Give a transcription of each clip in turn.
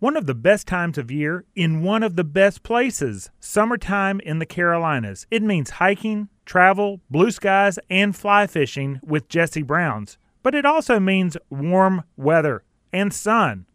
One of the best times of year in one of the best places, summertime in the Carolinas. It means hiking, travel, blue skies, and fly fishing with Jesse Brown's. But it also means warm weather and sun.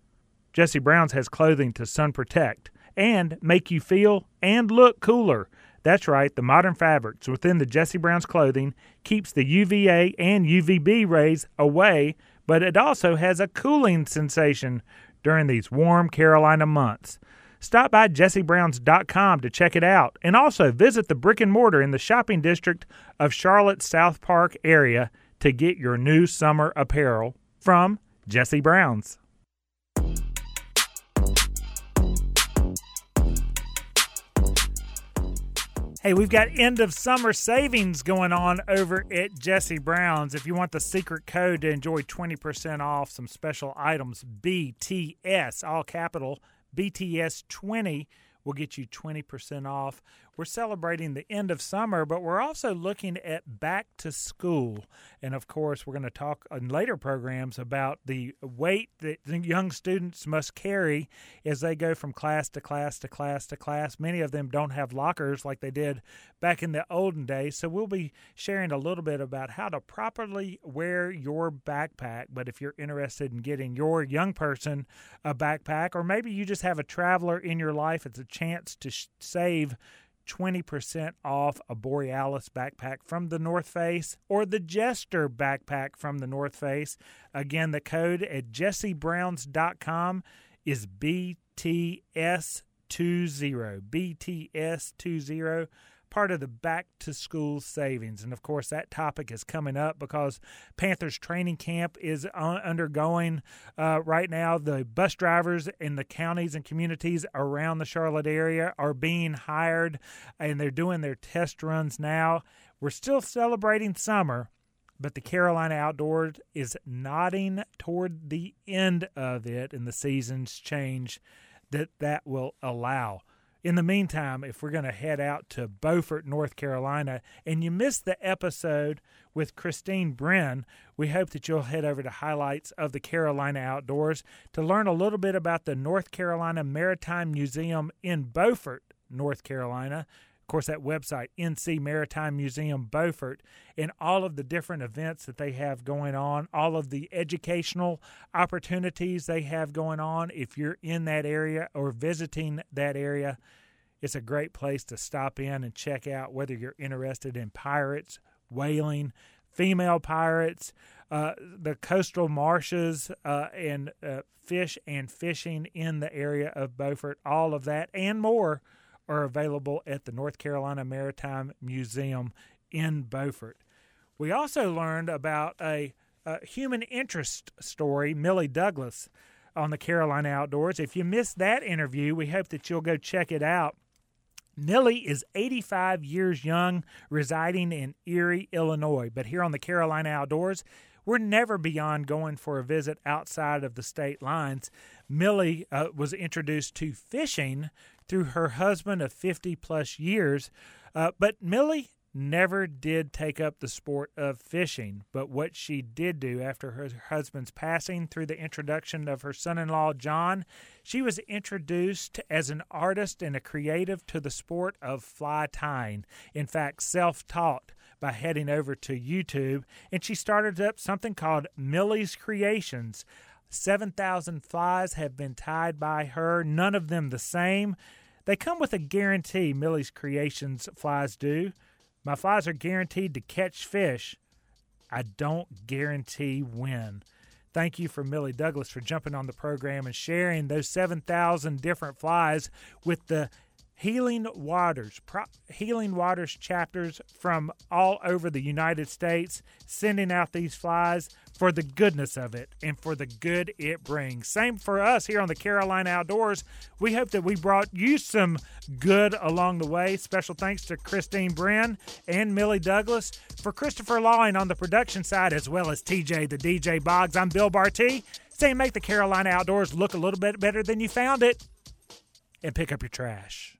Jesse Brown's has clothing to sun protect and make you feel and look cooler. That's right, the modern fabrics within the Jesse Brown's clothing keeps the UVA and UVB rays away, but it also has a cooling sensation during these warm Carolina months. Stop by jessebrowns.com to check it out and also visit the brick and mortar in the shopping district of Charlotte's South Park area to get your new summer apparel from Jesse Brown's. Hey, we've got end of summer savings going on over at Jesse Brown's. If you want the secret code to enjoy 20% off some special items, BTS, all capital, BTS 20 will get you 20% off we're celebrating the end of summer, but we're also looking at back to school. And of course, we're going to talk in later programs about the weight that young students must carry as they go from class to class to class to class. Many of them don't have lockers like they did back in the olden days. So we'll be sharing a little bit about how to properly wear your backpack. But if you're interested in getting your young person a backpack, or maybe you just have a traveler in your life, it's a chance to save 20% off a Borealis backpack from the North Face or the Jester backpack from the North Face. Again, the code at jessebrowns.com is BTS20. BTS20 part of the back to school savings. And of course, that topic is coming up because Panthers training camp is undergoing uh, right now. The bus drivers in the counties and communities around the Charlotte area are being hired and they're doing their test runs now. We're still celebrating summer, but the Carolina Outdoors is nodding toward the end of it and the seasons change that that will allow in the meantime, if we're going to head out to Beaufort, North Carolina, and you missed the episode with Christine Brin, we hope that you'll head over to highlights of the Carolina Outdoors to learn a little bit about the North Carolina Maritime Museum in Beaufort, North Carolina. Of course, that website, NC Maritime Museum Beaufort, and all of the different events that they have going on, all of the educational opportunities they have going on. If you're in that area or visiting that area, it's a great place to stop in and check out whether you're interested in pirates, whaling, female pirates, uh, the coastal marshes, uh, and uh, fish and fishing in the area of Beaufort. All of that and more are available at the North Carolina Maritime Museum in Beaufort. We also learned about a, a human interest story, Millie Douglas, on the Carolina Outdoors. If you missed that interview, we hope that you'll go check it out. Millie is 85 years young, residing in Erie, Illinois. But here on the Carolina Outdoors, we're never beyond going for a visit outside of the state lines. Millie uh, was introduced to fishing through her husband of 50 plus years. Uh, but Millie never did take up the sport of fishing. But what she did do after her husband's passing through the introduction of her son in law, John, she was introduced as an artist and a creative to the sport of fly tying. In fact, self taught by heading over to YouTube, and she started up something called Millie's Creations. 7,000 flies have been tied by her, none of them the same. They come with a guarantee, Millie's Creations flies do. My flies are guaranteed to catch fish. I don't guarantee when. Thank you for Millie Douglas for jumping on the program and sharing those 7,000 different flies with the Healing Waters, Pro- Healing Waters chapters from all over the United States, sending out these flies for the goodness of it and for the good it brings. Same for us here on the Carolina Outdoors. We hope that we brought you some good along the way. Special thanks to Christine Brin and Millie Douglas. For Christopher Lawing on the production side, as well as TJ the DJ Boggs, I'm Bill Barty, saying make the Carolina Outdoors look a little bit better than you found it and pick up your trash.